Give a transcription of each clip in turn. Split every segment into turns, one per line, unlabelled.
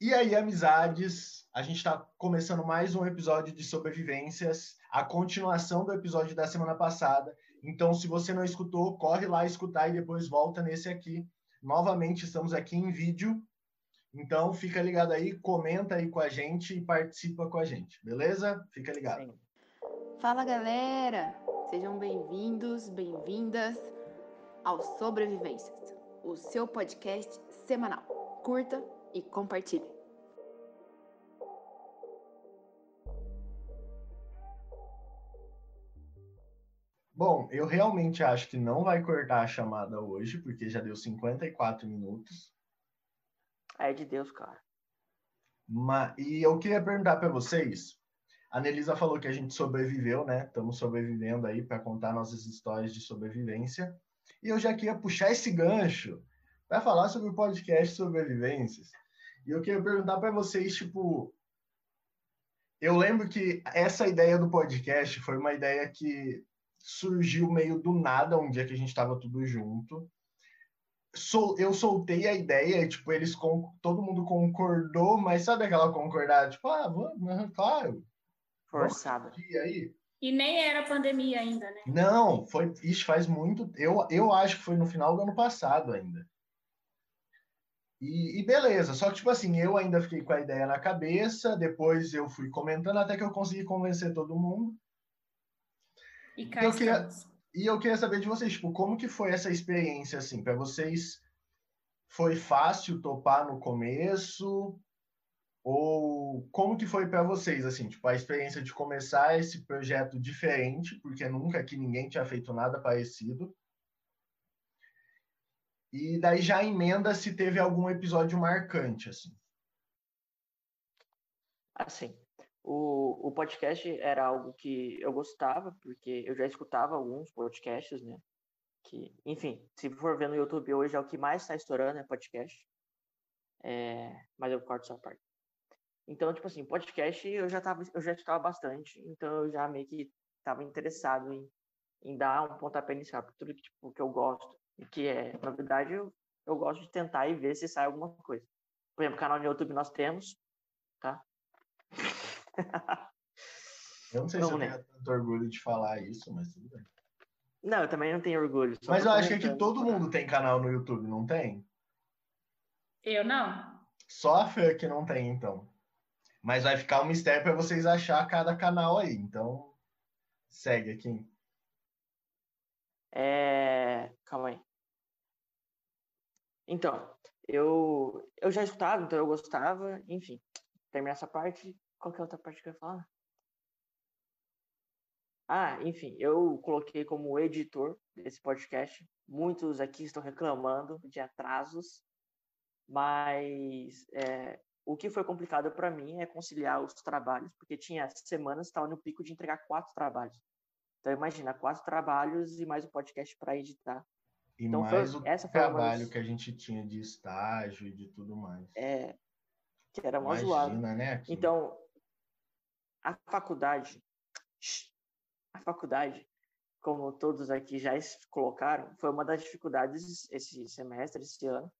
E aí, amizades, a gente está começando mais um episódio de sobrevivências, a continuação do episódio da semana passada. Então, se você não escutou, corre lá escutar e depois volta nesse aqui. Novamente, estamos aqui em vídeo. Então, fica ligado aí, comenta aí com a gente e participa com a gente, beleza? Fica ligado. Sim.
Fala, galera! Sejam bem-vindos, bem-vindas ao Sobrevivências, o seu podcast semanal. Curta e compartilhe.
Bom, eu realmente acho que não vai cortar a chamada hoje, porque já deu 54 minutos.
É de Deus, cara.
Mas, e eu queria perguntar para vocês. A Nelisa falou que a gente sobreviveu, né? Estamos sobrevivendo aí para contar nossas histórias de sobrevivência. E eu já queria puxar esse gancho para falar sobre o podcast Sobrevivências. E eu queria perguntar para vocês, tipo, eu lembro que essa ideia do podcast foi uma ideia que surgiu meio do nada um dia que a gente estava tudo junto. Sol, eu soltei a ideia, tipo, eles todo mundo concordou, mas sabe aquela concordada, tipo, ah, vamos, claro.
Forçada.
E aí? E nem era pandemia ainda, né?
Não, foi, isso faz muito, eu, eu acho que foi no final do ano passado ainda. E, e, beleza, só que, tipo assim, eu ainda fiquei com a ideia na cabeça, depois eu fui comentando até que eu consegui convencer todo mundo.
E cá eu
queria, E eu queria saber de vocês, tipo, como que foi essa experiência, assim, para vocês? Foi fácil topar no começo? Ou como que foi para vocês, assim, tipo, a experiência de começar esse projeto diferente, porque nunca aqui ninguém tinha feito nada parecido, e daí já emenda se teve algum episódio marcante, assim.
Assim, o, o podcast era algo que eu gostava, porque eu já escutava alguns podcasts, né? Que, enfim, se for ver no YouTube hoje, é o que mais está estourando, é podcast. É, mas eu corto essa parte. Então, tipo assim, podcast eu já tava, eu já escutava bastante, então eu já meio que estava interessado em, em dar um pontapé inicial para tudo que, tipo, que eu gosto que é, na verdade, eu, eu gosto de tentar e ver se sai alguma coisa. Por exemplo, canal no YouTube nós temos, tá?
Eu não sei não, se eu né? tenho tanto orgulho de falar isso, mas tudo bem.
Não, eu também não tenho orgulho.
Mas eu acho que aqui todo mundo tem canal no YouTube, não tem?
Eu não.
Só a Fê que não tem, então. Mas vai ficar um mistério para vocês achar cada canal aí. Então, segue aqui.
É... Calma aí. Então, eu, eu já escutava, então eu gostava, enfim. Terminar essa parte, qual que é a outra parte que eu ia falar? Ah, enfim, eu coloquei como editor desse podcast. Muitos aqui estão reclamando de atrasos, mas é, o que foi complicado para mim é conciliar os trabalhos, porque tinha semanas que estava no pico de entregar quatro trabalhos. Então, imagina, quatro trabalhos e mais um podcast para editar.
E então, mais foi, o essa trabalho que a gente tinha de estágio e de tudo mais.
É, que era mais zoado.
Né, aqui.
então, a faculdade, a faculdade, como todos aqui já colocaram, foi uma das dificuldades esse semestre, esse ano.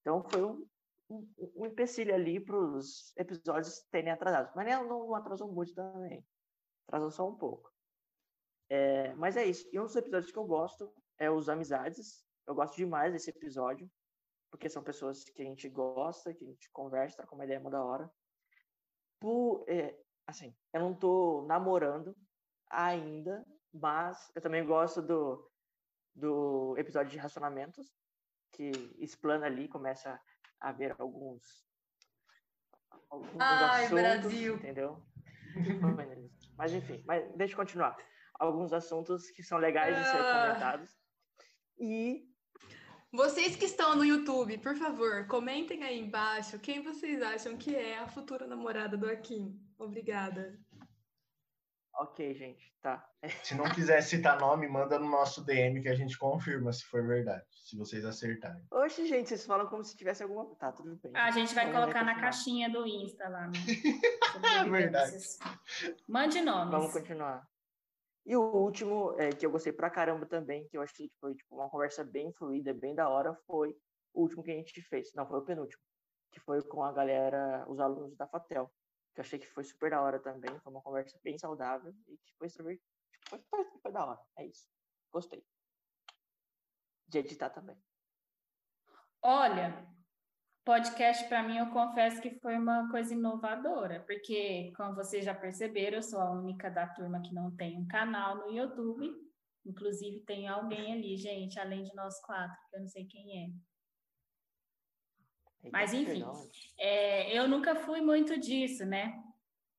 Então, foi um, um, um empecilho ali para os episódios terem atrasado. Mas não, não atrasou muito também. Atrasou só um pouco. É, mas é isso. E um dos episódios que eu gosto é os Amizades. Eu gosto demais desse episódio, porque são pessoas que a gente gosta, que a gente conversa, com uma ideia da hora. Por, é, assim, eu não tô namorando ainda, mas eu também gosto do, do episódio de relacionamentos, que explana ali, começa a ver alguns,
alguns Ai, assuntos, Brasil.
entendeu? mas enfim, mas deixa eu continuar. Alguns assuntos que são legais de ser ah. comentados. E
vocês que estão no YouTube, por favor, comentem aí embaixo quem vocês acham que é a futura namorada do Akin. Obrigada.
Ok, gente, tá.
Se não quiser citar nome, manda no nosso DM que a gente confirma se for verdade, se vocês acertarem.
Oxe, gente, vocês falam como se tivesse alguma. Tá, tudo bem.
A gente vai Vamos colocar na caixinha do Insta lá. Né?
é verdade.
Mande nomes.
Vamos continuar. E o último, é, que eu gostei pra caramba também, que eu achei que foi tipo, uma conversa bem fluida, bem da hora, foi o último que a gente fez. Não, foi o penúltimo. que foi com a galera, os alunos da Fatel, que eu achei que foi super da hora também, foi uma conversa bem saudável e que foi, foi, foi, foi da hora, é isso. Gostei. De editar também.
Olha, podcast para mim eu confesso que foi uma coisa inovadora, porque como vocês já perceberam, eu sou a única da turma que não tem um canal no YouTube. Inclusive tem alguém ali, gente, além de nós quatro, que eu não sei quem é. Mas enfim, é, eu nunca fui muito disso, né?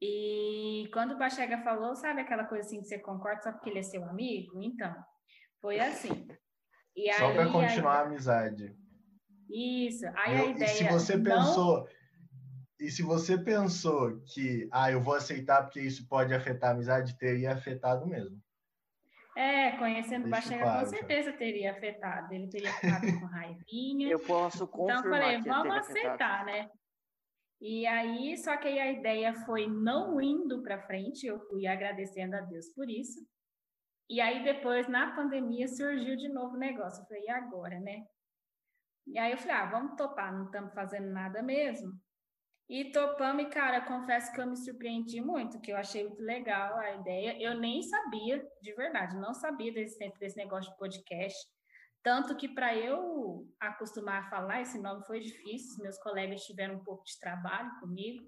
E quando o Bachega falou, sabe aquela coisa assim que você concorda só porque ele é seu amigo? Então, foi assim.
E só para continuar a amizade.
Isso. Aí eu, a ideia.
E se você pensou. E se você pensou que, ah, eu vou aceitar porque isso pode afetar a amizade, teria afetado mesmo.
É, conhecendo o Bachega, claro, com certeza já. teria afetado. Ele teria ficado com raivinha.
Eu posso confirmar. Então, falei,
vamos aceitar, né? E aí, só que aí a ideia foi não indo para frente, eu fui agradecendo a Deus por isso. E aí, depois, na pandemia, surgiu de novo o negócio. Eu falei, e agora, né? E aí eu falei, ah, vamos topar, não estamos fazendo nada mesmo. E topamos, e cara, confesso que eu me surpreendi muito, que eu achei muito legal a ideia. Eu nem sabia, de verdade, não sabia desse, desse negócio de podcast. Tanto que para eu acostumar a falar, esse nome foi difícil, meus colegas tiveram um pouco de trabalho comigo.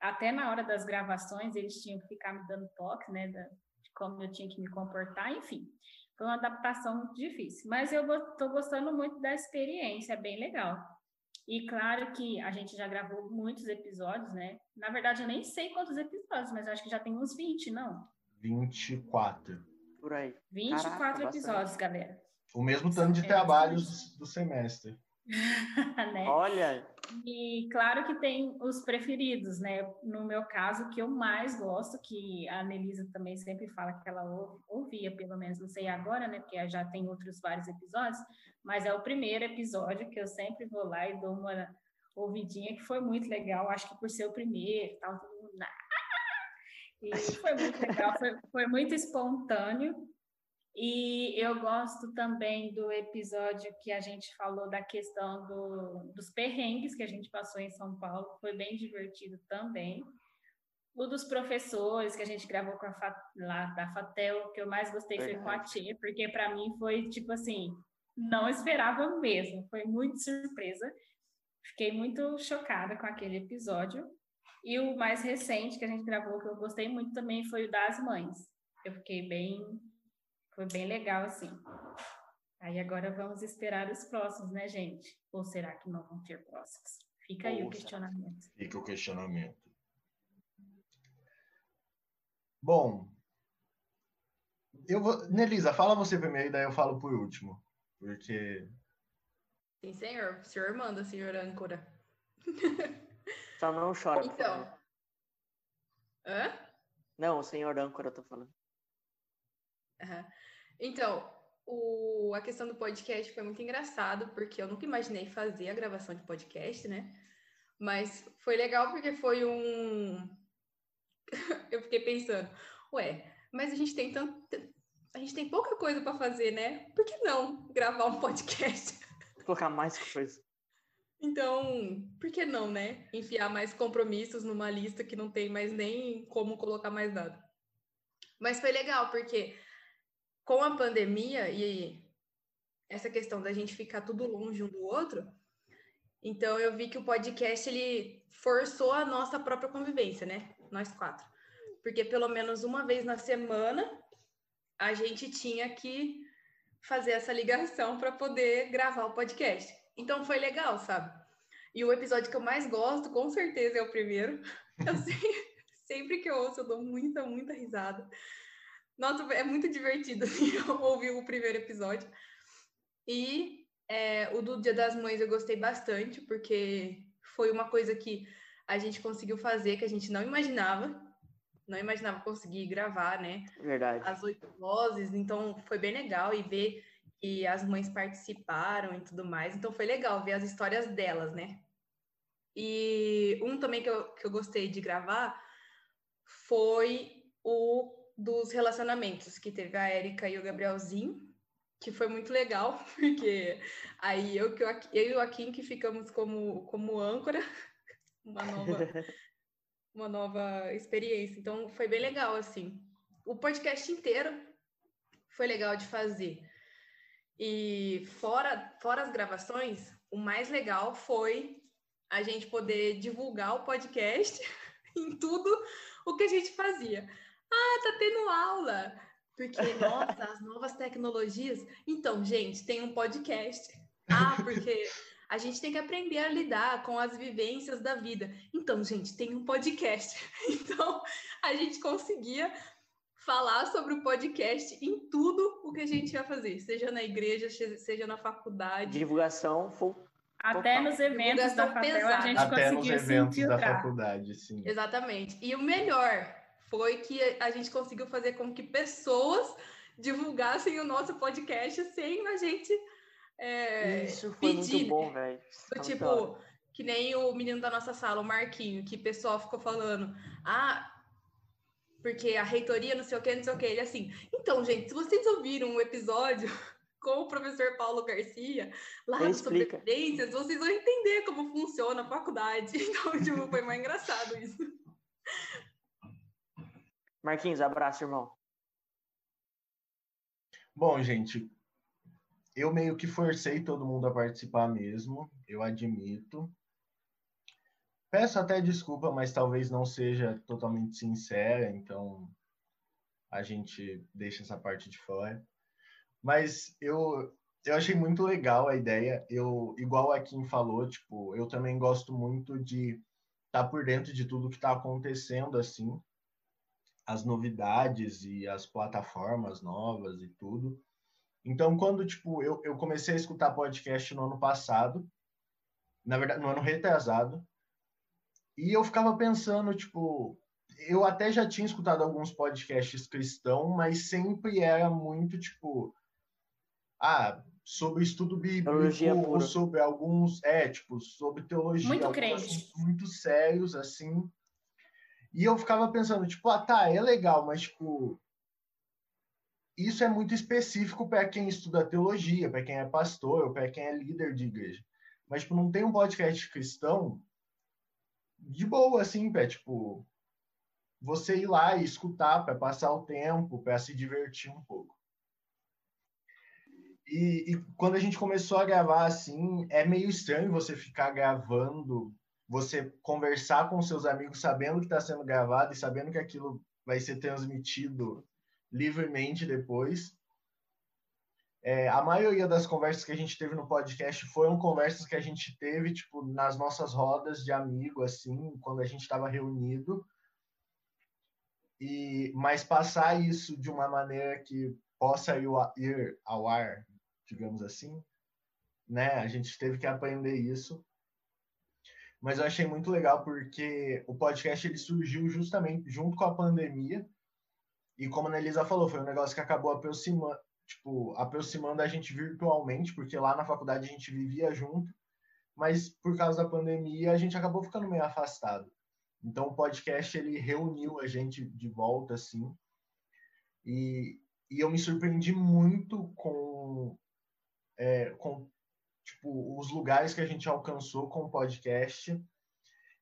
Até na hora das gravações, eles tinham que ficar me dando toque, né, de como eu tinha que me comportar, enfim. Foi uma adaptação muito difícil, mas eu estou gostando muito da experiência, é bem legal. E claro que a gente já gravou muitos episódios, né? Na verdade, eu nem sei quantos episódios, mas acho que já tem uns 20, não?
24.
Por aí.
24 Caraca, episódios, bastante. galera.
O mesmo tanto de é trabalhos do semestre.
né? Olha.
E claro que tem os preferidos, né? No meu caso, que eu mais gosto, que a Anelisa também sempre fala que ela ouvia, pelo menos, não sei agora, né? Porque já tem outros vários episódios, mas é o primeiro episódio que eu sempre vou lá e dou uma ouvidinha, que foi muito legal, acho que por ser o primeiro, tal, todo mundo. E foi muito legal, foi, foi muito espontâneo. E eu gosto também do episódio que a gente falou da questão do, dos perrengues que a gente passou em São Paulo, foi bem divertido também. O dos professores que a gente gravou com a lá da Fatel, que eu mais gostei Verdade. foi com a Tia, porque para mim foi tipo assim, não esperava mesmo, foi muito surpresa. Fiquei muito chocada com aquele episódio. E o mais recente que a gente gravou, que eu gostei muito também, foi o das mães. Eu fiquei bem foi bem legal, assim. Aí agora vamos esperar os próximos, né, gente? Ou será que não vão ter próximos? Fica aí o questionamento.
Fica o questionamento. Bom, eu vou. Nelisa, fala você primeiro e daí eu falo por último. Porque.
Sim, senhor. O senhor manda, senhor âncora.
Só não chora.
Então. Hã?
Não, o senhor âncora, eu tô falando.
Uhum. Então, o, a questão do podcast foi muito engraçado, porque eu nunca imaginei fazer a gravação de podcast, né? Mas foi legal porque foi um. eu fiquei pensando, ué, mas a gente tem tanto. A gente tem pouca coisa para fazer, né? Por que não gravar um podcast?
Colocar mais coisa.
Então, por que não, né? Enfiar mais compromissos numa lista que não tem mais nem como colocar mais nada. Mas foi legal, porque com a pandemia e essa questão da gente ficar tudo longe um do outro, então eu vi que o podcast ele forçou a nossa própria convivência, né? Nós quatro. Porque pelo menos uma vez na semana a gente tinha que fazer essa ligação para poder gravar o podcast. Então foi legal, sabe? E o episódio que eu mais gosto, com certeza, é o primeiro. Eu sempre, sempre que eu ouço, eu dou muita, muita risada. Nossa, é muito divertido assim, ouvir o primeiro episódio. E é, o do Dia das Mães eu gostei bastante, porque foi uma coisa que a gente conseguiu fazer que a gente não imaginava. Não imaginava conseguir gravar, né?
Verdade.
As oito vozes. Então foi bem legal e ver que as mães participaram e tudo mais. Então foi legal ver as histórias delas, né? E um também que eu, que eu gostei de gravar foi o dos relacionamentos, que teve a Érica e o Gabrielzinho. que foi muito legal, porque aí eu, eu e o Akin que ficamos como, como âncora, uma nova, uma nova experiência. Então foi bem legal, assim. O podcast inteiro foi legal de fazer. E fora, fora as gravações, o mais legal foi a gente poder divulgar o podcast em tudo o que a gente fazia. Ah, tá tendo aula porque, nossa, as novas tecnologias. Então, gente, tem um podcast. Ah, porque a gente tem que aprender a lidar com as vivências da vida. Então, gente, tem um podcast. Então, a gente conseguia falar sobre o podcast em tudo o que a gente ia fazer, seja na igreja, seja na faculdade.
Divulgação full.
Até nos eventos da faculdade a gente
Até
conseguiu
nos eventos
se
da faculdade, sim.
Exatamente. E o melhor foi que a gente conseguiu fazer com que pessoas divulgassem o nosso podcast sem a gente é,
Isso foi
pedir,
muito
né?
bom, velho.
Tipo, que nem o menino da nossa sala, o Marquinho, que o pessoal ficou falando, ah, porque a reitoria não sei o que, não sei o que. Ele assim, então, gente, se vocês ouviram um episódio com o professor Paulo Garcia, lá
explica.
Sobrevivências, vocês vão entender como funciona a faculdade. Então, tipo, foi mais engraçado isso.
Marquinhos, abraço, irmão.
Bom, gente, eu meio que forcei todo mundo a participar mesmo, eu admito. Peço até desculpa, mas talvez não seja totalmente sincera, então a gente deixa essa parte de fora. Mas eu, eu achei muito legal a ideia. Eu, igual a Kim falou, tipo, eu também gosto muito de estar por dentro de tudo que está acontecendo, assim, as novidades e as plataformas novas e tudo. Então, quando, tipo, eu, eu comecei a escutar podcast no ano passado, na verdade, no ano retrasado, e eu ficava pensando, tipo, eu até já tinha escutado alguns podcasts cristãos, mas sempre era muito, tipo, ah, sobre estudo bíblico,
Teologia
ou
pura.
sobre alguns, é, tipo, sobre teologia,
Muito crente.
muito sérios, assim. E eu ficava pensando, tipo, ah, tá, é legal, mas, tipo, isso é muito específico para quem estuda teologia, para quem é pastor, para quem é líder de igreja. Mas, tipo, não tem um podcast cristão de boa, assim, para, tipo, você ir lá e escutar, para passar o tempo, para se divertir um pouco. E, e quando a gente começou a gravar assim, é meio estranho você ficar gravando, você conversar com seus amigos sabendo que está sendo gravado e sabendo que aquilo vai ser transmitido livremente depois. É, a maioria das conversas que a gente teve no podcast foram conversas que a gente teve tipo nas nossas rodas de amigo assim, quando a gente estava reunido. E mas passar isso de uma maneira que possa ir ao- ar, digamos assim, né? A gente teve que aprender isso. Mas eu achei muito legal porque o podcast ele surgiu justamente junto com a pandemia. E como a Elisa falou, foi um negócio que acabou aproximando, tipo, aproximando a gente virtualmente, porque lá na faculdade a gente vivia junto, mas por causa da pandemia a gente acabou ficando meio afastado. Então o podcast ele reuniu a gente de volta assim. E, e eu me surpreendi muito com é, com tipo os lugares que a gente alcançou com o podcast.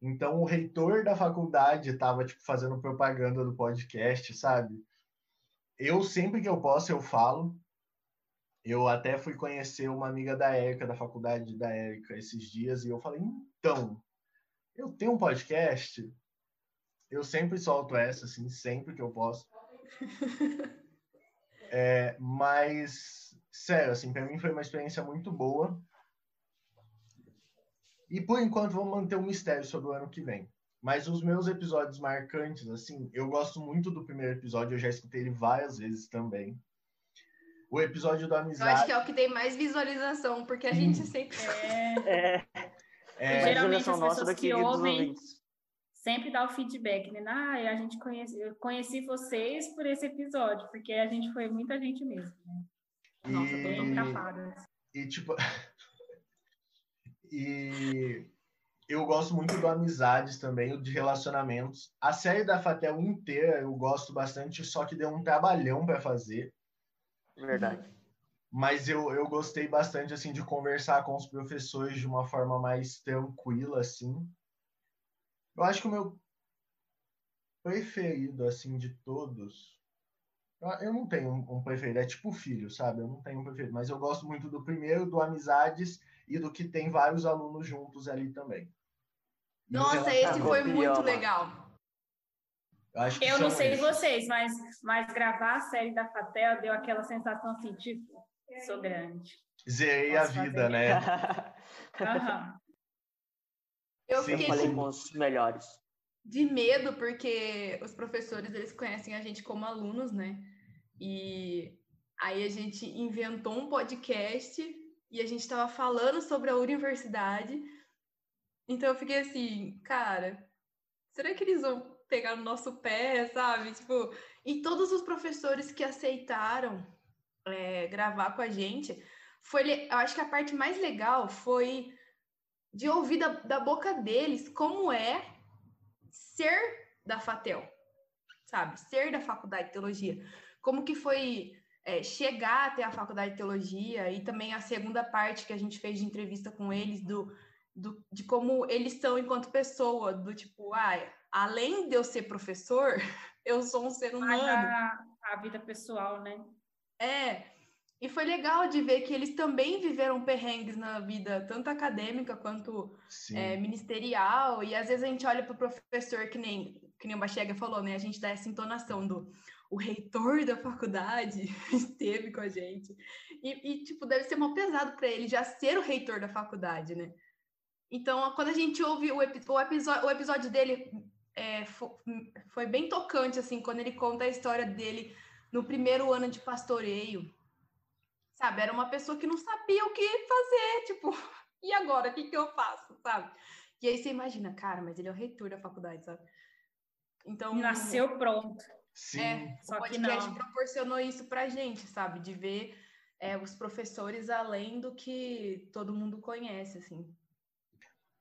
Então o reitor da faculdade estava tipo fazendo propaganda do podcast, sabe? Eu sempre que eu posso eu falo. Eu até fui conhecer uma amiga da Érica da faculdade da Érica esses dias e eu falei: "Então, eu tenho um podcast". Eu sempre solto essa assim, sempre que eu posso. É, mas sério, assim, para mim foi uma experiência muito boa. E por enquanto vou manter um mistério sobre o ano que vem. Mas os meus episódios marcantes, assim, eu gosto muito do primeiro episódio, eu já escutei ele várias vezes também. O episódio da
Eu acho
amizade.
que é o que tem mais visualização, porque a gente sempre.
É,
É,
É,
Geralmente as pessoas que ouvem- sempre dá o feedback, né? Ah, a gente conhece, eu conheci vocês por esse episódio, porque a gente foi muita gente mesmo. Né? Nossa, eu tô tão capada.
E tipo. e eu gosto muito do amizades também, de relacionamentos. A série da Fatel inteira eu gosto bastante, só que deu um trabalhão para fazer.
Verdade.
mas eu, eu gostei bastante assim de conversar com os professores de uma forma mais tranquila assim. Eu acho que o meu preferido assim de todos, eu não tenho um preferido, é tipo filho, sabe? Eu não tenho um preferido, mas eu gosto muito do primeiro, do Amizades e do que tem vários alunos juntos ali também.
Nossa, esse foi muito legal.
Eu, eu não sei esse. vocês, mas, mas gravar a série da Fatel deu aquela sensação assim, tipo, sou grande.
Zerei a vida, né?
uhum.
Eu Sim. fiquei falei com os melhores.
De medo, porque os professores eles conhecem a gente como alunos, né? E aí a gente inventou um podcast e a gente estava falando sobre a universidade. Então eu fiquei assim, cara, será que eles vão pegar no nosso pé, sabe? Tipo, e todos os professores que aceitaram é, gravar com a gente, foi, eu acho que a parte mais legal foi de ouvir da, da boca deles como é ser da Fatel, sabe? Ser da faculdade de teologia. Como que foi é, chegar até a faculdade de teologia e também a segunda parte que a gente fez de entrevista com eles do, do de como eles são enquanto pessoa, do tipo, ah, além de eu ser professor, eu sou um ser humano.
A, a vida pessoal, né?
É, e foi legal de ver que eles também viveram perrengues na vida, tanto acadêmica quanto é, ministerial. E às vezes a gente olha para o professor, que nem, que nem o Bachega falou, né? A gente dá essa entonação do o reitor da faculdade esteve com a gente. E, e tipo, deve ser mal pesado para ele já ser o reitor da faculdade, né? Então, quando a gente ouve o, o, episódio, o episódio dele, é, foi bem tocante, assim, quando ele conta a história dele no primeiro ano de pastoreio sabe? Era uma pessoa que não sabia o que fazer, tipo, e agora, o que, que eu faço, sabe? E aí você imagina, cara, mas ele é o reitor da faculdade, sabe?
Então. Nasceu pronto.
Sim.
É, Só o podcast proporcionou isso pra gente, sabe? De ver é, os professores além do que todo mundo conhece, assim.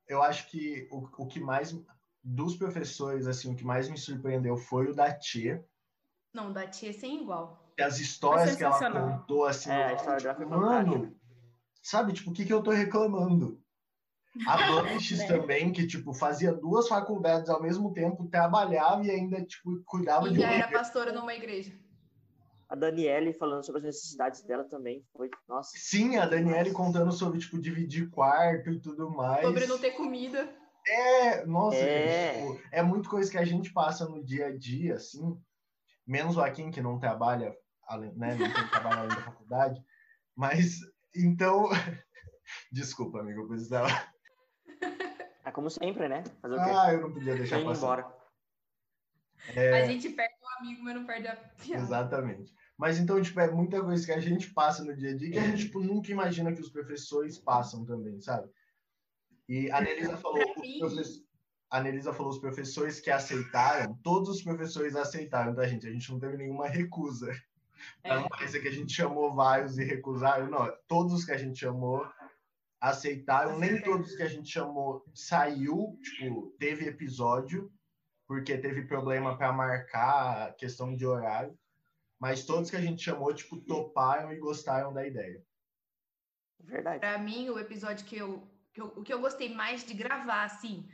Eu acho que o, o que mais. Dos professores, assim, o que mais me surpreendeu foi o da Tia.
Não, da Tia sem igual
as histórias que ela contou, assim,
é, a história
tipo, mano, sabe, tipo, o que que eu tô reclamando? A Banishes é. também, que, tipo, fazia duas faculdades ao mesmo tempo, trabalhava e ainda, tipo, cuidava
e
de...
já era pastora numa igreja.
A Daniele falando sobre as necessidades dela também, foi, nossa.
Sim, a Daniele contando sobre, tipo, dividir quarto e tudo mais.
Sobre não ter comida.
É, nossa, é, gente, tipo, é muito coisa que a gente passa no dia a dia, assim, menos o Joaquim, que não trabalha além, né, não tem trabalho além da faculdade. Mas, então, desculpa, amigo, eu precisava.
Como sempre, né?
ah, eu não podia deixar passar. embora.
É... A gente perde um amigo, mas não perde a piada.
Exatamente. Mas então, tipo, é muita coisa que a gente passa no dia a dia que a gente tipo, nunca imagina que os professores passam também, sabe? E a Nelisa falou, a Nelisa falou os professores que aceitaram, todos os professores aceitaram, tá, gente? A gente não teve nenhuma recusa. É. Não parece que a gente chamou vários e recusaram, não. Todos os que a gente chamou aceitaram, nem todos que a gente chamou saiu, tipo, teve episódio, porque teve problema para marcar questão de horário, mas todos que a gente chamou, tipo, toparam e gostaram da ideia.
Verdade.
Para mim, o episódio que eu, que eu, o que eu gostei mais de gravar, assim,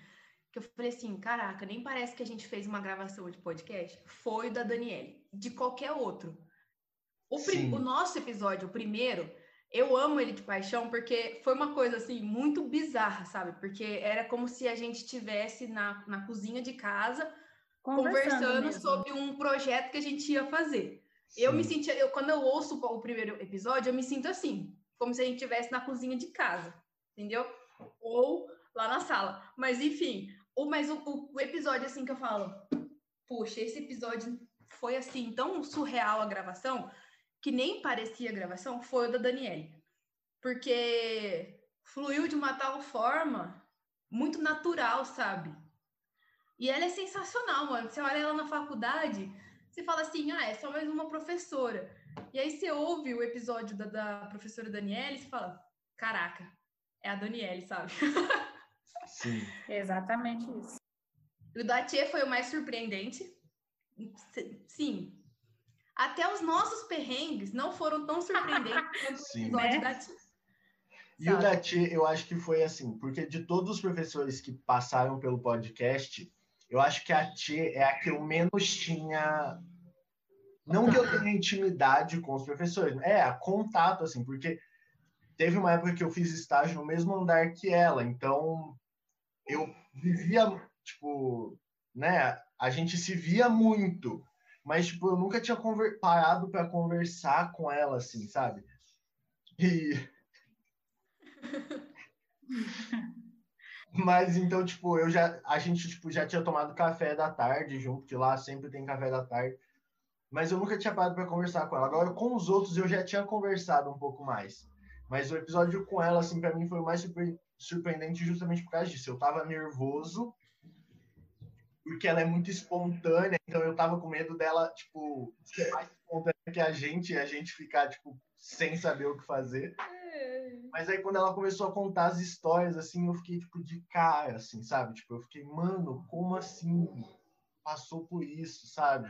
que eu falei assim, caraca, nem parece que a gente fez uma gravação de podcast, foi o da Daniele, de qualquer outro. O, o nosso episódio, o primeiro, eu amo ele de paixão porque foi uma coisa assim muito bizarra, sabe? Porque era como se a gente estivesse na, na cozinha de casa conversando, conversando sobre um projeto que a gente ia fazer. Sim. Eu me sentia, eu, quando eu ouço o primeiro episódio, eu me sinto assim, como se a gente estivesse na cozinha de casa, entendeu? Ou lá na sala. Mas enfim, o, mas o, o, o episódio assim que eu falo, puxa, esse episódio foi assim tão surreal a gravação que nem parecia gravação foi o da Daniele. Porque fluiu de uma tal forma muito natural, sabe? E ela é sensacional, mano. Você olha ela na faculdade, você fala assim, ah, é só mais uma professora. E aí você ouve o episódio da, da professora Daniele e você fala, caraca, é a Daniele, sabe?
Sim.
Exatamente isso.
O da Tia foi o mais surpreendente. Sim, até os nossos perrengues não foram tão surpreendentes quanto o episódio
Né?
da Tia.
E o
Sabe?
da Tia, eu acho que foi assim, porque de todos os professores que passaram pelo podcast, eu acho que a Tia é a que eu menos tinha. Não que eu tenha intimidade com os professores, é, a contato, assim, porque teve uma época que eu fiz estágio no mesmo andar que ela, então eu vivia, tipo, né, a gente se via muito, mas, tipo, eu nunca tinha parado para conversar com ela, assim, sabe? E. Mas então, tipo, eu já, a gente tipo, já tinha tomado café da tarde junto, que lá sempre tem café da tarde. Mas eu nunca tinha parado para conversar com ela. Agora, com os outros, eu já tinha conversado um pouco mais. Mas o episódio com ela, assim, para mim foi o mais surpre- surpreendente justamente por causa disso. Eu tava nervoso, porque ela é muito espontânea, então eu tava com medo dela, tipo, ser mais espontânea que a gente e a gente ficar, tipo, sem saber o que fazer. Mas aí quando ela começou a contar as histórias, assim, eu fiquei, tipo, de cara, assim, sabe? Tipo, eu fiquei, mano, como assim? Passou por isso, sabe?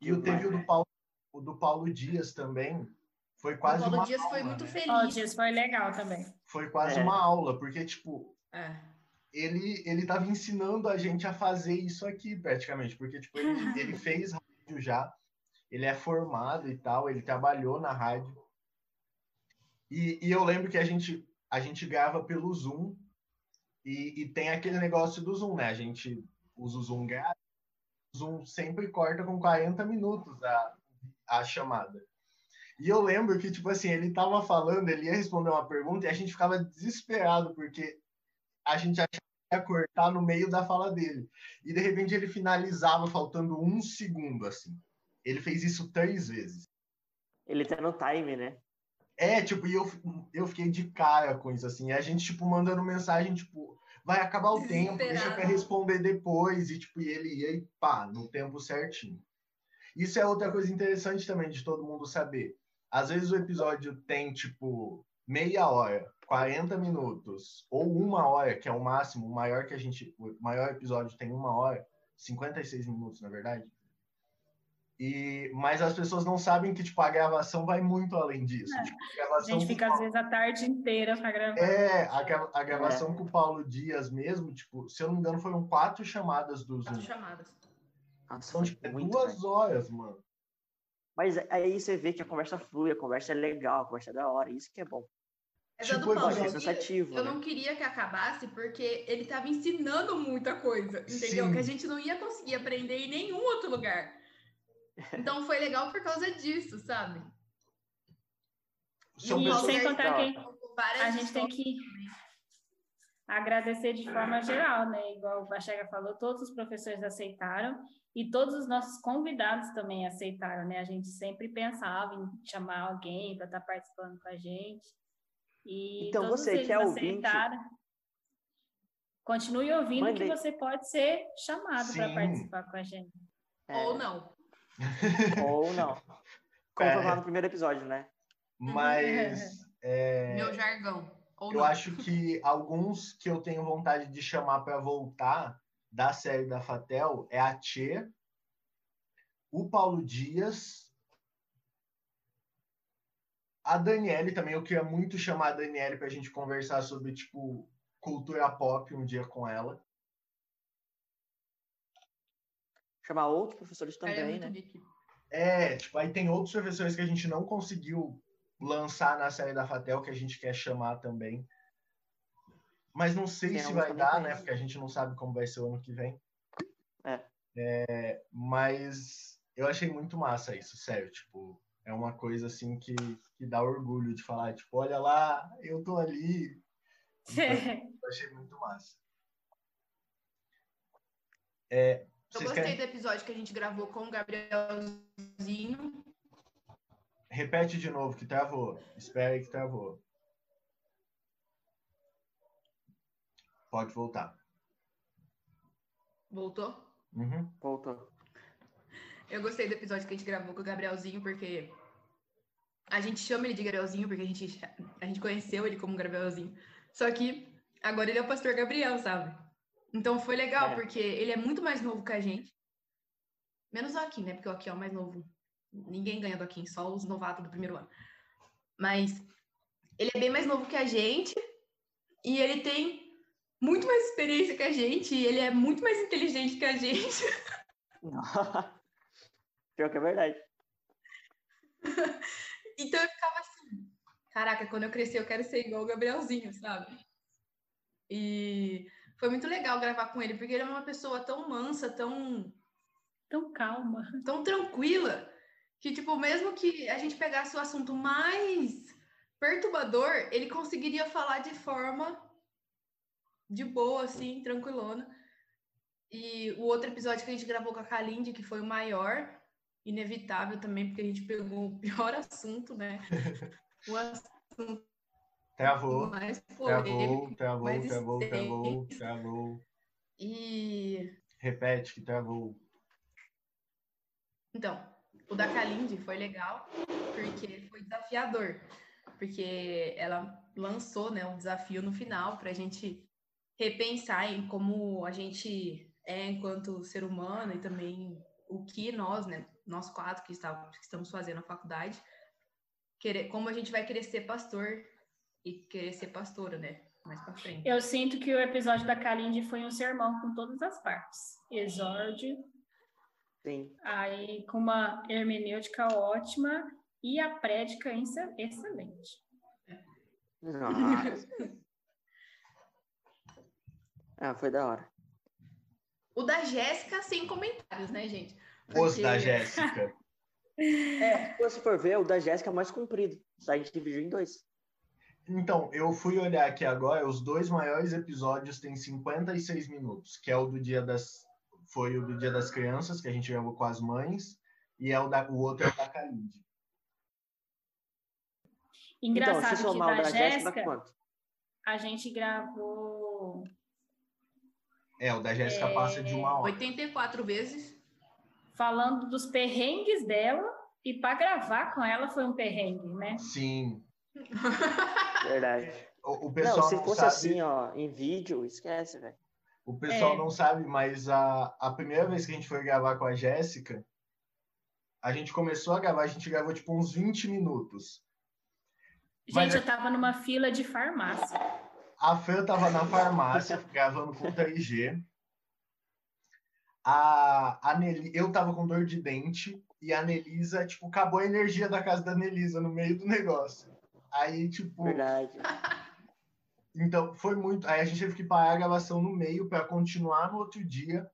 E eu teve o do Paulo, o do Paulo Dias também. Foi
O
quase
Paulo
uma
Dias foi
aula,
muito
né?
O
feliz.
Dias foi legal também.
Foi quase
É.
uma aula, porque, tipo,
É.
ele, ele tava ensinando a gente a fazer isso aqui, praticamente. Porque, tipo, ele, ele fez rádio já, ele é formado e tal, ele trabalhou na rádio. E, e eu lembro que a gente, a gente grava pelo Zoom e, e tem aquele negócio do Zoom, né? A gente usa o Zoom grava, o Zoom sempre corta com 40 minutos a, a chamada. E eu lembro que, tipo assim, ele tava falando, ele ia responder uma pergunta e a gente ficava desesperado, porque a gente achava que ia cortar no meio da fala dele. E de repente ele finalizava faltando um segundo, assim. Ele fez isso três vezes.
Ele tá no time, né?
É, tipo, e eu, eu fiquei de cara com isso, assim. E a gente, tipo, mandando mensagem, tipo, vai acabar o tempo, deixa pra responder depois. E, tipo, e ele ia e pá, no tempo certinho. Isso é outra coisa interessante também de todo mundo saber. Às vezes o episódio tem, tipo, meia hora, 40 minutos, ou uma hora, que é o máximo, o maior que a gente. O maior episódio tem uma hora, 56 minutos, na verdade. E, mas as pessoas não sabem que tipo, a gravação vai muito além disso. Tipo, a
A gente fica, às vezes, a tarde inteira pra gravar.
é, a, a gravação com o Paulo Dias mesmo, tipo, se eu não me engano, foram quatro chamadas do Zoom.
Quatro chamadas.
Nossa,
Então,
foi
tipo, é
muito,
duas
velho.
horas, mano.
Mas aí você vê que a conversa flui, a conversa é legal, a conversa é da hora, isso que é bom.
Mas a
Tipo,
do Paulo
é
Dias,
sensativo,
eu
né?
não queria que acabasse porque ele tava ensinando muita coisa, entendeu?
Sim.
Que a gente não ia conseguir aprender em nenhum outro lugar. Então foi legal por causa disso, sabe?
São
E
sem contar que a gente tem que agradecer de forma geral, né? Igual o Bachega falou, todos os professores aceitaram e todos os nossos convidados também aceitaram, né? A gente sempre pensava em chamar alguém para estar participando com a gente. E
Então,
todos
você que é ouvinte-
aceitaram. Continue ouvindo
Mande-
que você pode ser chamado para participar com a gente.
É,
Ou não.
Ou não. Como
É.
foi lá no primeiro episódio, né?
Mas é,
Meu jargão. Ou
eu
não.
acho que alguns que eu tenho vontade de chamar para voltar da série da Fatel é a Tchê, o Paulo Dias, a Daniele também. Eu queria muito chamar a Daniele para a gente conversar sobre, tipo, cultura pop um dia com ela.
Chamar outros professores
Ela é
também,
muito
né?
geek.
É, tipo, aí tem outros professores que a gente não conseguiu lançar na série da Fatel que a gente quer chamar também. Mas não sei
Tem
se vai dar, né? Porque a gente não sabe como vai ser o ano que vem.
É.
É, mas eu achei muito massa isso, sério. Tipo, é uma coisa assim que, que dá orgulho de falar, tipo, olha lá, eu tô ali. Eu achei muito massa. É,
Eu gostei
querem...
do episódio que a gente gravou com o Gabrielzinho.
Repete de novo que travou. Espera aí que travou. Pode voltar.
Voltou?
Uhum.
Voltou.
Eu gostei do episódio que a gente gravou com o Gabrielzinho, porque a gente chama ele de Gabrielzinho, porque a gente, a gente conheceu ele como Gabrielzinho. Só que agora ele é o pastor Gabriel, sabe? Então foi legal,
É.
porque ele é muito mais novo que a gente. Menos o Aqui, né? Porque o Aqui é o mais novo ninguém ganha do Akin, só os novatos do primeiro ano. Mas ele é bem mais novo que a gente e ele tem muito mais experiência que a gente e ele é muito mais inteligente que a gente.
Pior que é verdade.
então eu ficava assim, caraca, quando eu crescer eu quero ser igual o Gabrielzinho, sabe? E foi muito legal gravar com ele, porque ele é uma pessoa tão mansa, tão
tão calma,
tão tranquila, que tipo, mesmo que a gente pegasse o assunto mais perturbador, ele conseguiria falar de forma de boa, assim, tranquilona. E o outro episódio que a gente gravou com a Kalinde, que foi o maior, inevitável também, porque a gente pegou o pior assunto, né? O assunto
Travou,
mais
polêmico, travou, mais travou, travou, travou, travou.
E...
Repete que travou.
Então, o da Kalinde foi legal, porque foi desafiador. Porque ela lançou né, um desafio no final para a gente repensar em como a gente é enquanto ser humano e também o que nós, né, nós quatro que, estávamos, que estamos fazendo a faculdade, querer, como a gente vai querer ser pastor e querer ser pastora, né? Mais para frente.
Eu sinto que o episódio da Kalinde foi um sermão com todas as partes. Exórdio.
Sim.
Aí com uma hermenêutica ótima e a prédica excelente.
Nossa. ah, foi da hora.
O da Jéssica sem comentários, né, gente?
Os da Jéssica.
é, se for ver, o da Jéssica é mais comprido. A gente dividiu em dois.
Então, eu fui olhar aqui agora, os dois maiores episódios têm 56 minutos, que é o do dia das foi o do Dia das Crianças, que a gente gravou com as mães, e é o, da, o outro é o da Kalinde.
Engraçado então, que da, da Jéssica, a gente gravou...
É, o da Jéssica é... passa de uma hora.
84 vezes.
Falando dos perrengues dela, e para gravar com ela foi um perrengue, né?
Sim.
Verdade.
O, o pessoal não,
se fosse
sabe...
assim, ó, em vídeo, esquece, velho.
O pessoal é. não sabe, mas a, a primeira vez que a gente foi gravar com a Jéssica, a gente começou a gravar, a gente gravou tipo uns 20 minutos.
Gente, mas, eu tava numa fila de farmácia.
A Fran tava na farmácia, gravando com 3G. A, a Nelly, eu tava com dor de dente e a Nelisa, tipo, acabou a energia da casa da Nelisa no meio do negócio. Aí, tipo.
Verdade.
Então, foi muito. Aí a gente teve que parar a gravação no meio para continuar no outro dia.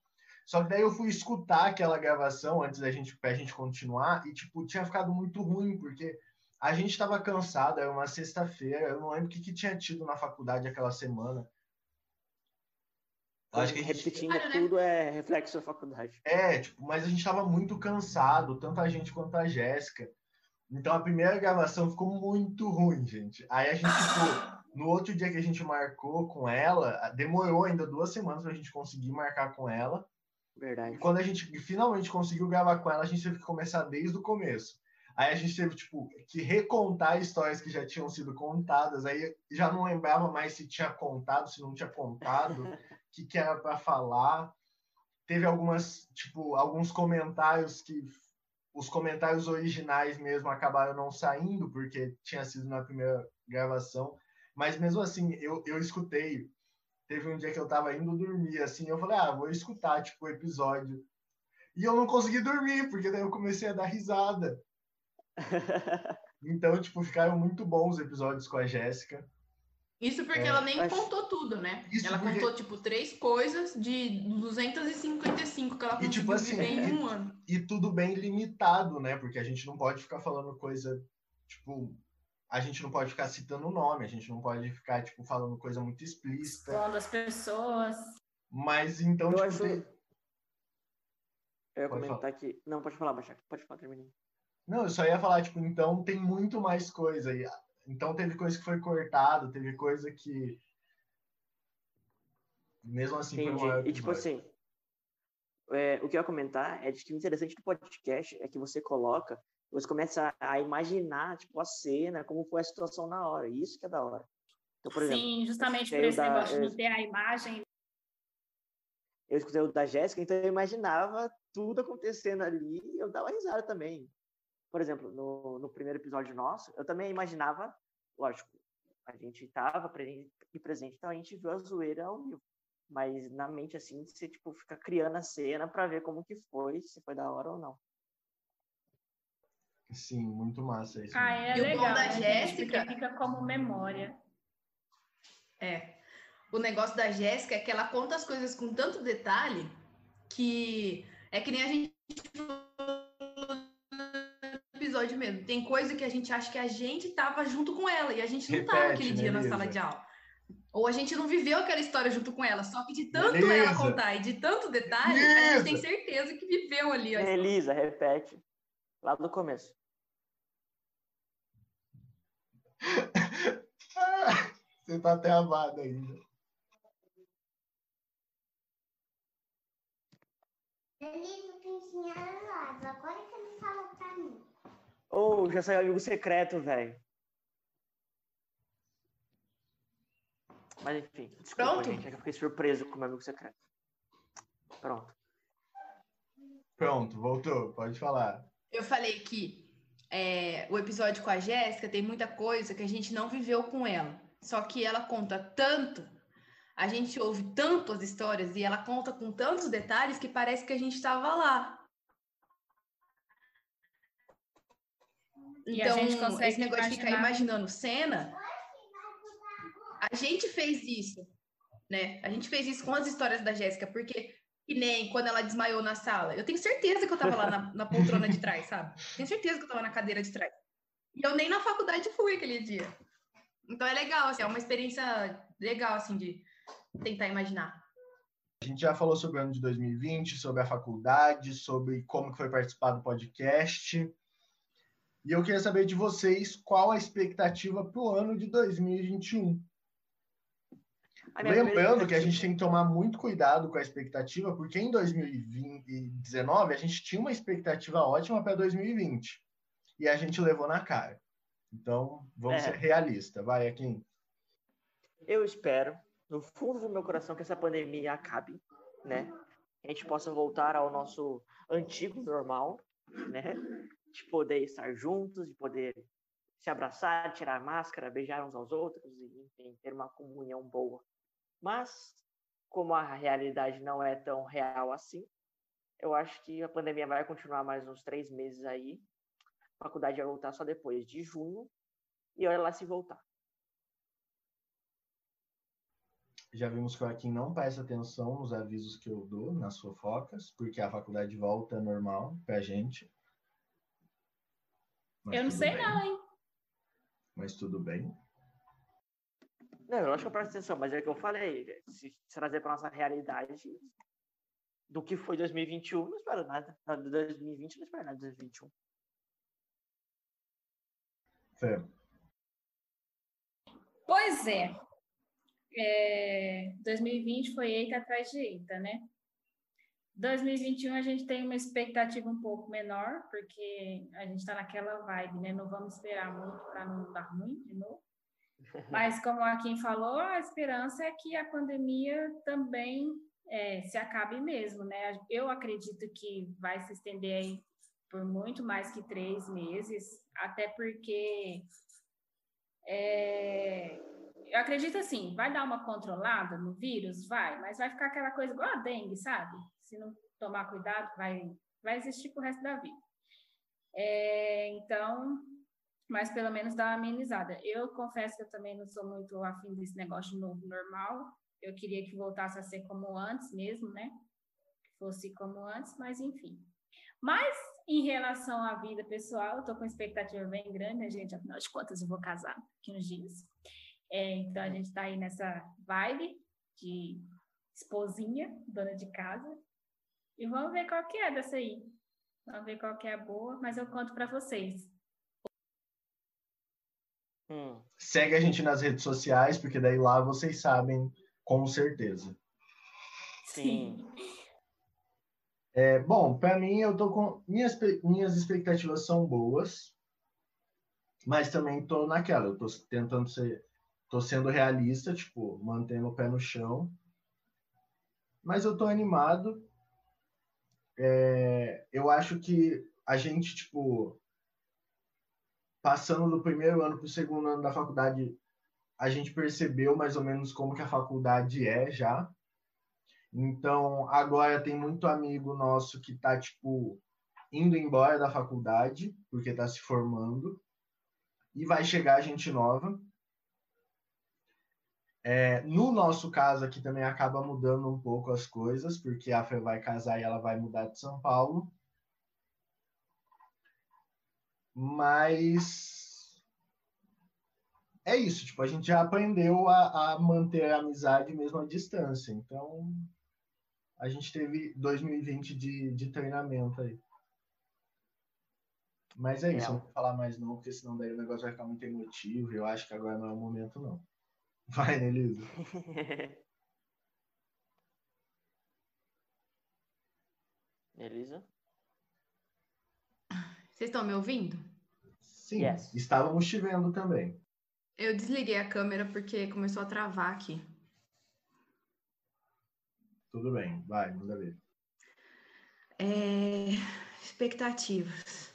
Só que daí eu fui escutar aquela gravação antes da gente, pra gente continuar e, tipo, tinha ficado muito ruim, porque a gente estava cansado, era uma sexta-feira, eu não lembro o que, que tinha tido na faculdade aquela semana.
Acho que repetindo gente... tudo é reflexo da faculdade.
É, tipo, mas a gente estava muito cansado, tanto a gente quanto a Jéssica. Então a primeira gravação ficou muito ruim, gente. Aí a gente ficou no outro dia que a gente marcou com ela, demorou ainda duas semanas para a gente conseguir marcar com ela.
Verdade.
E quando a gente finalmente conseguiu gravar com ela, a gente teve que começar desde o começo. Aí a gente teve, tipo, que recontar histórias que já tinham sido contadas. Aí já não lembrava mais se tinha contado, se não tinha contado, que, que era para falar. Teve algumas, tipo, alguns comentários que os comentários originais mesmo acabaram não saindo, porque tinha sido na primeira gravação. Mas mesmo assim, eu, eu escutei. Teve um dia que eu tava indo dormir, assim, eu falei, ah, vou escutar, tipo, o episódio. E eu não consegui dormir, porque daí eu comecei a dar risada. então, tipo, ficaram muito bons os episódios com a Jéssica.
Isso porque é, ela nem acho... contou tudo, né? Isso ela porque... contou, tipo, três coisas de 255 que ela conseguiu e, tipo, assim, viver em um ano.
E tudo bem limitado, né? Porque a gente não pode ficar falando coisa, tipo, a gente não pode ficar citando o nome, a gente não pode ficar, tipo, falando coisa muito explícita.
Falando as pessoas.
Mas então,
eu
tipo,
acho... tem... Eu ia pode comentar falar. que... Não, pode falar, Baixac. Pode falar, terminei.
Não, eu só ia falar, tipo, então tem muito mais coisa. Então teve coisa que foi cortada, teve coisa que... Mesmo assim
Entendi.
foi uma...
E, tipo assim, é, o que eu ia comentar é de que o interessante do podcast é que você coloca você começa a imaginar, tipo, a cena, como foi a situação na hora. Isso que é da hora.
Então, por exemplo, Sim, justamente por esse da, negócio de não ter a imagem.
Eu escutei o da Jéssica, então eu imaginava tudo acontecendo ali e eu dava risada também. Por exemplo, no, no primeiro episódio nosso, eu também imaginava, lógico, a gente estava presente, presente, então a gente viu a zoeira ao vivo. Mas na mente, assim, você, tipo, fica criando a cena para ver como que foi, se foi da hora ou não.
Sim, muito massa isso.
Ah, é
E o
legal.
bom da
né?
Jéssica-
fica como memória.
É. O negócio da Jéssica é que ela conta as coisas com tanto detalhe que é que nem a gente episódio mesmo. Tem coisa que a gente acha que a gente tava junto com ela e a gente não tava
Repete,
aquele
né,
dia na
Elisa?
sala de aula. Ou a gente não viveu aquela história junto com ela, só que de tanto ela contar e de tanto detalhe, a gente tem certeza que viveu ali.
Elisa, repete. Lá do começo.
Você tá até amado ainda.
Elisa tem ensinado nós. Agora que ele falou pra mim.
Ou já saiu amigo secreto, velho. Mas enfim, desculpa,
Pronto?
gente, é que eu fiquei surpreso com o meu amigo secreto. Pronto.
Pronto, voltou, pode falar.
Eu falei que é, o episódio com a Jéssica tem muita coisa que a gente não viveu com ela. Só que ela conta tanto, a gente ouve tanto as histórias e ela conta com tantos detalhes que parece que a gente estava lá. Então,
gente consegue
esse negócio de ficar
imaginar.
imaginando cena, a gente fez isso, né? A gente fez isso com as histórias da Jéssica, porque que nem quando ela desmaiou na sala. Eu tenho certeza que eu tava lá na, na poltrona de trás, sabe? Tenho certeza que eu tava na cadeira de trás. E eu nem na faculdade fui aquele dia. Então é legal, assim, é uma experiência legal, assim, de tentar imaginar.
A gente já falou sobre o ano de 2020, sobre a faculdade, sobre como que foi participar do podcast. E eu queria saber de vocês qual a expectativa para o ano de 2021.
A minha primeira
Lembrando que a gente tem que tomar muito cuidado com a expectativa, porque em 2019 a gente tinha uma expectativa ótima para 2020 e a gente levou na cara. Então, vamos
É.
ser realistas. Vai, Akin.
Eu espero, no fundo do meu coração, que essa pandemia acabe, né? Que a gente possa voltar ao nosso antigo normal, né? De poder estar juntos, de poder se abraçar, tirar a máscara, beijar uns aos outros e, enfim, ter uma comunhão boa. Mas, como a realidade não é tão real assim, eu acho que a pandemia vai continuar mais uns três meses aí. A faculdade vai voltar só depois de junho. E olha lá se voltar.
Já vimos que o Akin não presta atenção nos avisos que eu dou, nas fofocas, porque a faculdade volta normal pra gente. Mas
Eu não sei
bem.
não, hein?
Mas tudo bem.
Não, eu acho que eu presto atenção, mas é o que eu falei. Se trazer para nossa realidade do que foi 2021, não espero nada. Não, de 2020, não espero nada de 2021.
Fê,
Pois é. É, 2020 foi eita atrás de eita, né? 2021 a gente tem uma expectativa um pouco menor, porque a gente está naquela vibe, né? Não vamos esperar muito para não dar ruim de novo. Mas como a Kim falou, a esperança é que a pandemia também é, se acabe mesmo, né? Eu acredito que vai se estender aí por muito mais que três meses, até porque é, eu acredito assim, vai dar uma controlada no vírus? Vai, mas vai ficar aquela coisa igual a dengue, sabe? Se não tomar cuidado, vai, vai existir pro resto da vida. É, então, mas pelo menos dá uma amenizada. Eu confesso que eu também não sou muito afim desse negócio de novo normal. Eu queria que voltasse a ser como antes mesmo, né? Que fosse como antes, mas enfim. Mas em relação à vida pessoal, eu tô com expectativa bem grande, né, gente? Afinal de contas, eu vou casar daqui uns dias. É, então a gente está aí nessa vibe de esposinha, dona de casa. E vamos ver qual que é dessa aí. Vamos ver qual que é a boa, mas eu conto para vocês.
Hum,
segue a gente nas redes sociais, porque daí lá vocês sabem com certeza.
sim.
É, bom, para mim eu tô com minhas minhas expectativas são boas, mas também tô naquela, eu tô tentando ser tô sendo realista, tipo, mantendo o pé no chão. Mas eu tô animado. É, eu acho que a gente, tipo, passando do primeiro ano para o segundo ano da faculdade, a gente percebeu mais ou menos como que a faculdade é já. Então, agora tem muito amigo nosso que está tipo indo embora da faculdade porque está se formando e vai chegar gente nova. É, no nosso caso aqui também acaba mudando um pouco as coisas, porque a Fê vai casar e ela vai mudar de São Paulo. Mas é isso, tipo, a gente já aprendeu a, a manter a amizade mesmo à distância. Então, a gente teve 2020 de, de treinamento aí. Mas é isso, é. não vou falar mais não, porque senão daí o negócio vai ficar muito emotivo. Eu acho que agora não é o momento, não. Vai, Nelisa.
Elisa?
Vocês estão me ouvindo?
Sim, yes. estávamos te vendo também.
Eu desliguei a câmera porque começou a travar aqui.
Tudo bem, vai, manda ver.
É... Expectativas.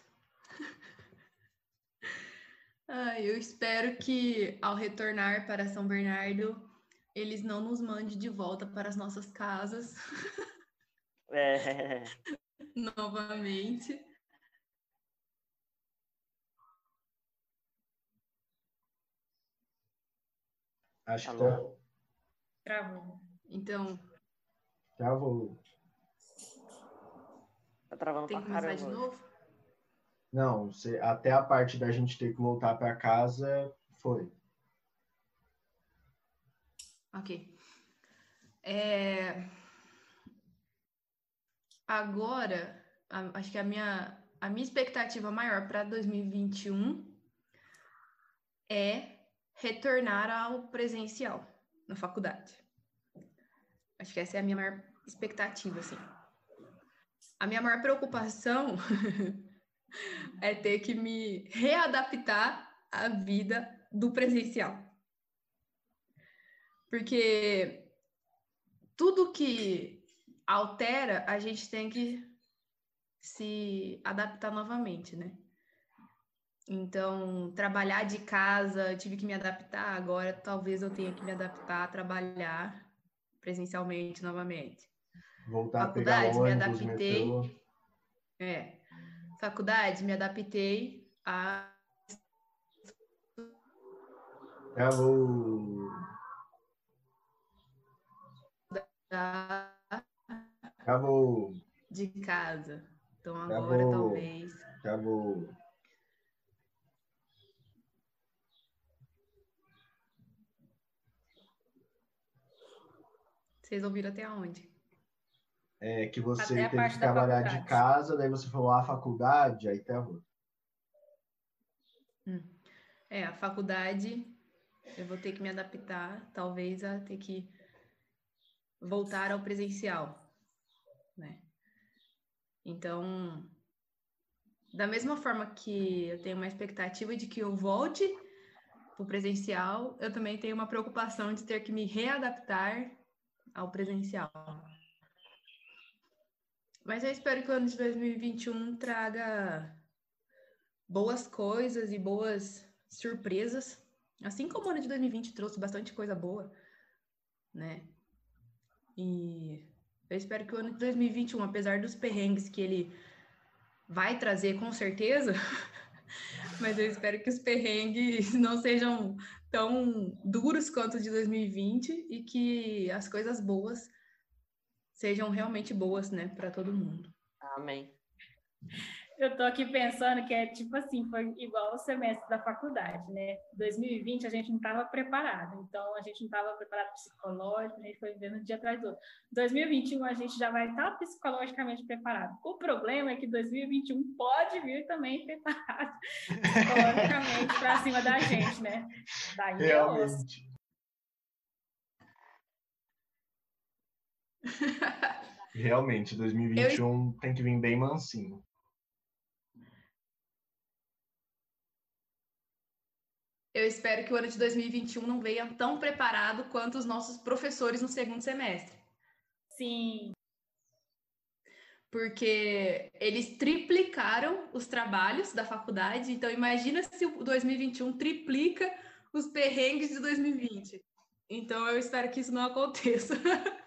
Ah, eu espero que ao retornar para São Bernardo, eles não nos mandem de volta para as nossas casas.
É.
Novamente.
Acho que tá.
Travou.
Então.
Travou.
Tá travando
Tem
pra
que começar
caramba.
de novo?
Não, você, até a parte da gente ter que voltar para casa foi.
Ok. É... Agora, a- acho que a minha, a minha expectativa maior para 2021 é retornar ao presencial na faculdade. Acho que essa é a minha maior expectativa, assim. A minha maior preocupação é ter que me readaptar à vida do presencial. Porque tudo que altera, a gente tem que se adaptar novamente, né? Então, trabalhar de casa, eu tive que me adaptar, agora talvez eu tenha que me adaptar a trabalhar presencialmente novamente.
Voltar a pegar
Faculdade, me
ônibus,
adaptei.
metrô.
É. Faculdade, me adaptei a
Travou.
estudar
Travou.
de casa. Então agora
bom.
talvez
Travou.
vocês ouviram até onde?
É que você
parte
que trabalhar de casa, daí você falou a faculdade, aí travou.
É, a faculdade eu vou ter que me adaptar, talvez a ter que voltar ao presencial, né? Então, da mesma forma que eu tenho uma expectativa de que eu volte para o presencial, eu também tenho uma preocupação de ter que me readaptar ao presencial. Mas eu espero que o ano de 2021 traga boas coisas e boas surpresas, assim como o ano de 2020 trouxe bastante coisa boa, né? E eu espero que o ano de 2021, apesar dos perrengues que ele vai trazer com certeza, mas eu espero que os perrengues não sejam tão duros quanto o de 2020 e que as coisas boas sejam realmente boas, né, para todo mundo.
Amém.
Eu tô aqui pensando que é tipo assim, foi igual o semestre da faculdade, né? 2020 a gente não estava preparado, então a gente não estava preparado psicológico, a gente foi vivendo um dia atrás do outro. 2021 a gente já vai estar psicologicamente preparado. O problema é que 2021 pode vir também preparado psicologicamente para cima da gente, né? Daí é
Realmente. Realmente, 2021 tem que vir bem mansinho.
Eu espero que o ano de 2021 não venha tão preparado quanto os nossos professores no segundo semestre.
Sim,
porque eles triplicaram os trabalhos da faculdade. Então, imagina se o 2021 triplica os perrengues de 2020. Então, eu espero que isso não aconteça.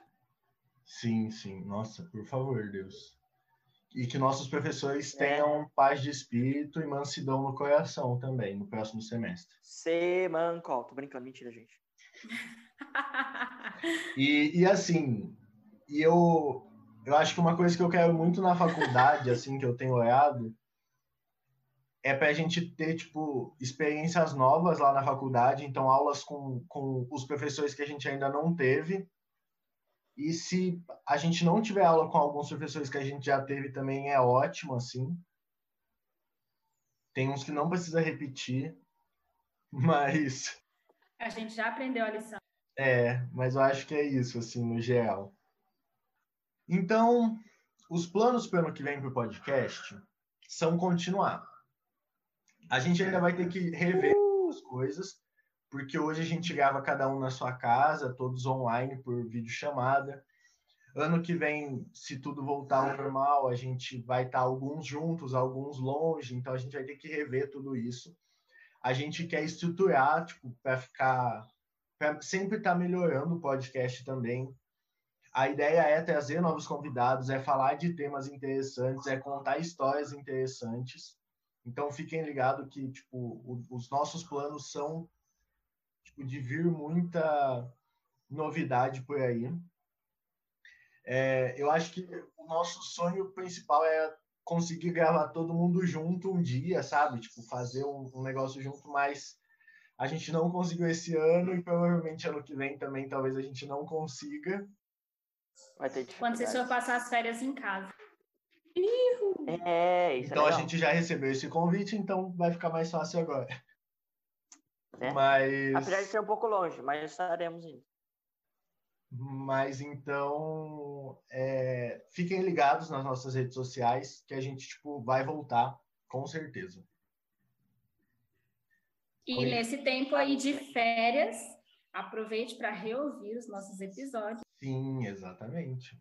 Sim, sim. Nossa, por favor, Deus. E que nossos professores
É.
tenham paz de espírito e mansidão no coração também, no próximo semestre.
Semancol. Tô brincando, mentira, gente.
E, e assim, e eu, eu acho que uma coisa que eu quero muito na faculdade, assim, que eu tenho olhado, é para a gente ter, tipo, experiências novas lá na faculdade, então aulas com, com os professores que a gente ainda não teve. E se a gente não tiver aula com alguns professores que a gente já teve também, é ótimo, assim. Tem uns que não precisa repetir, mas
A gente já aprendeu a lição.
é, mas eu acho que é isso, assim, no geral. Então, os planos para o ano que vem para o podcast são continuar. A gente ainda vai ter que rever as coisas, porque hoje a gente grava cada um na sua casa, todos online por videochamada. Ano que vem, se tudo voltar ao normal, a gente vai estar alguns juntos, alguns longe, então a gente vai ter que rever tudo isso. A gente quer estruturar, tipo, para ficar para sempre estar melhorando o podcast também. A ideia é trazer novos convidados, é falar de temas interessantes, é contar histórias interessantes. Então fiquem ligados que tipo o- os nossos planos são tipo, de vir muita novidade por aí. É, eu acho que o nosso sonho principal é conseguir gravar todo mundo junto um dia, sabe? Tipo fazer um, um negócio junto, mas a gente não conseguiu esse ano e provavelmente ano que vem também talvez a gente não consiga.
Vai ter
Quando vocês for passar as férias em casa.
É, isso
Então
é
a gente já recebeu esse convite, então vai ficar mais fácil agora.
É.
Mas,
Apesar de ser um pouco longe, mas estaremos indo.
mas então é, fiquem ligados nas nossas redes sociais que a gente tipo vai voltar com certeza.
E
Oi.
nesse tempo aí de férias, aproveite para reouvir os nossos episódios,
Sim, exatamente.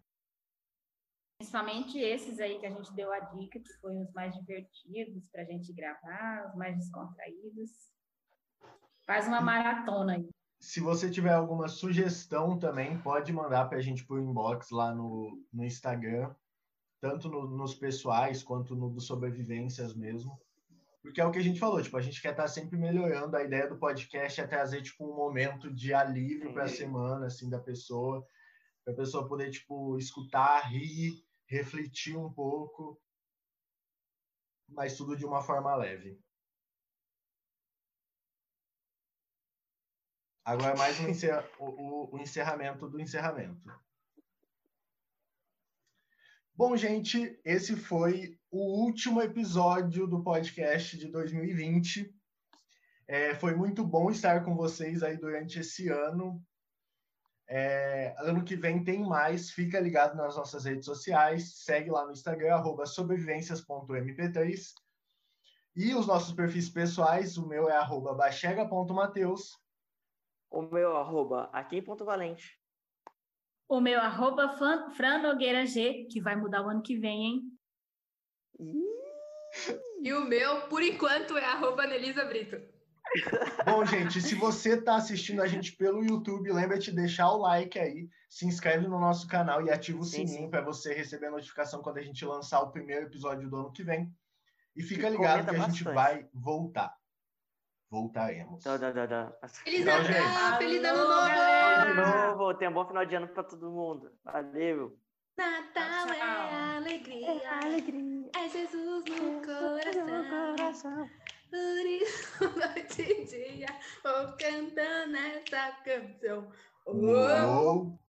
principalmente esses aí que a gente deu a dica, que foram os mais divertidos para a gente gravar, os mais descontraídos. Faz uma maratona aí.
Se você tiver alguma sugestão também, pode mandar para a gente por inbox lá no, no Instagram, tanto no- nos pessoais quanto no do sobrevivências mesmo. Porque é o que a gente falou, tipo, a gente quer estar sempre melhorando. A ideia do podcast é trazer tipo um momento de alívio para a semana assim da pessoa, para a pessoa poder tipo escutar, rir, refletir um pouco, mas tudo de uma forma leve. Agora mais um o, o- o encerramento do encerramento. Bom, gente, esse foi o último episódio do podcast de 2020. É, foi muito bom estar com vocês aí durante esse ano. É, ano que vem tem mais. Fica ligado nas nossas redes sociais. Segue lá no Instagram, arroba sobrevivências.mp3. E os nossos perfis pessoais, o meu é arroba bachega.mateus.
O meu arroba aqui em Ponto Valente.
O meu arroba Fan- Fran Nogueira G, que vai mudar o ano que vem, hein?
E o meu, por enquanto, é arroba Nelisa Brito.
Bom, gente, se você está assistindo a gente pelo YouTube, lembra de deixar o like aí, se inscreve no nosso canal e ativa o
Sim,
sininho para você receber a notificação quando a gente lançar o primeiro episódio do ano que vem. E fica
E
ligado que a gente
bastante.
vai voltar. Voltaremos.
Dá, dá, dá, dá.
Feliz Natal, feliz ano novo!
De novo, tenha um bom final de ano pra todo mundo. Valeu.
Natal é alegria,
alegria.
é Jesus no coração. Por isso, noite e dia, vou cantando essa canção. Oh,
Uou.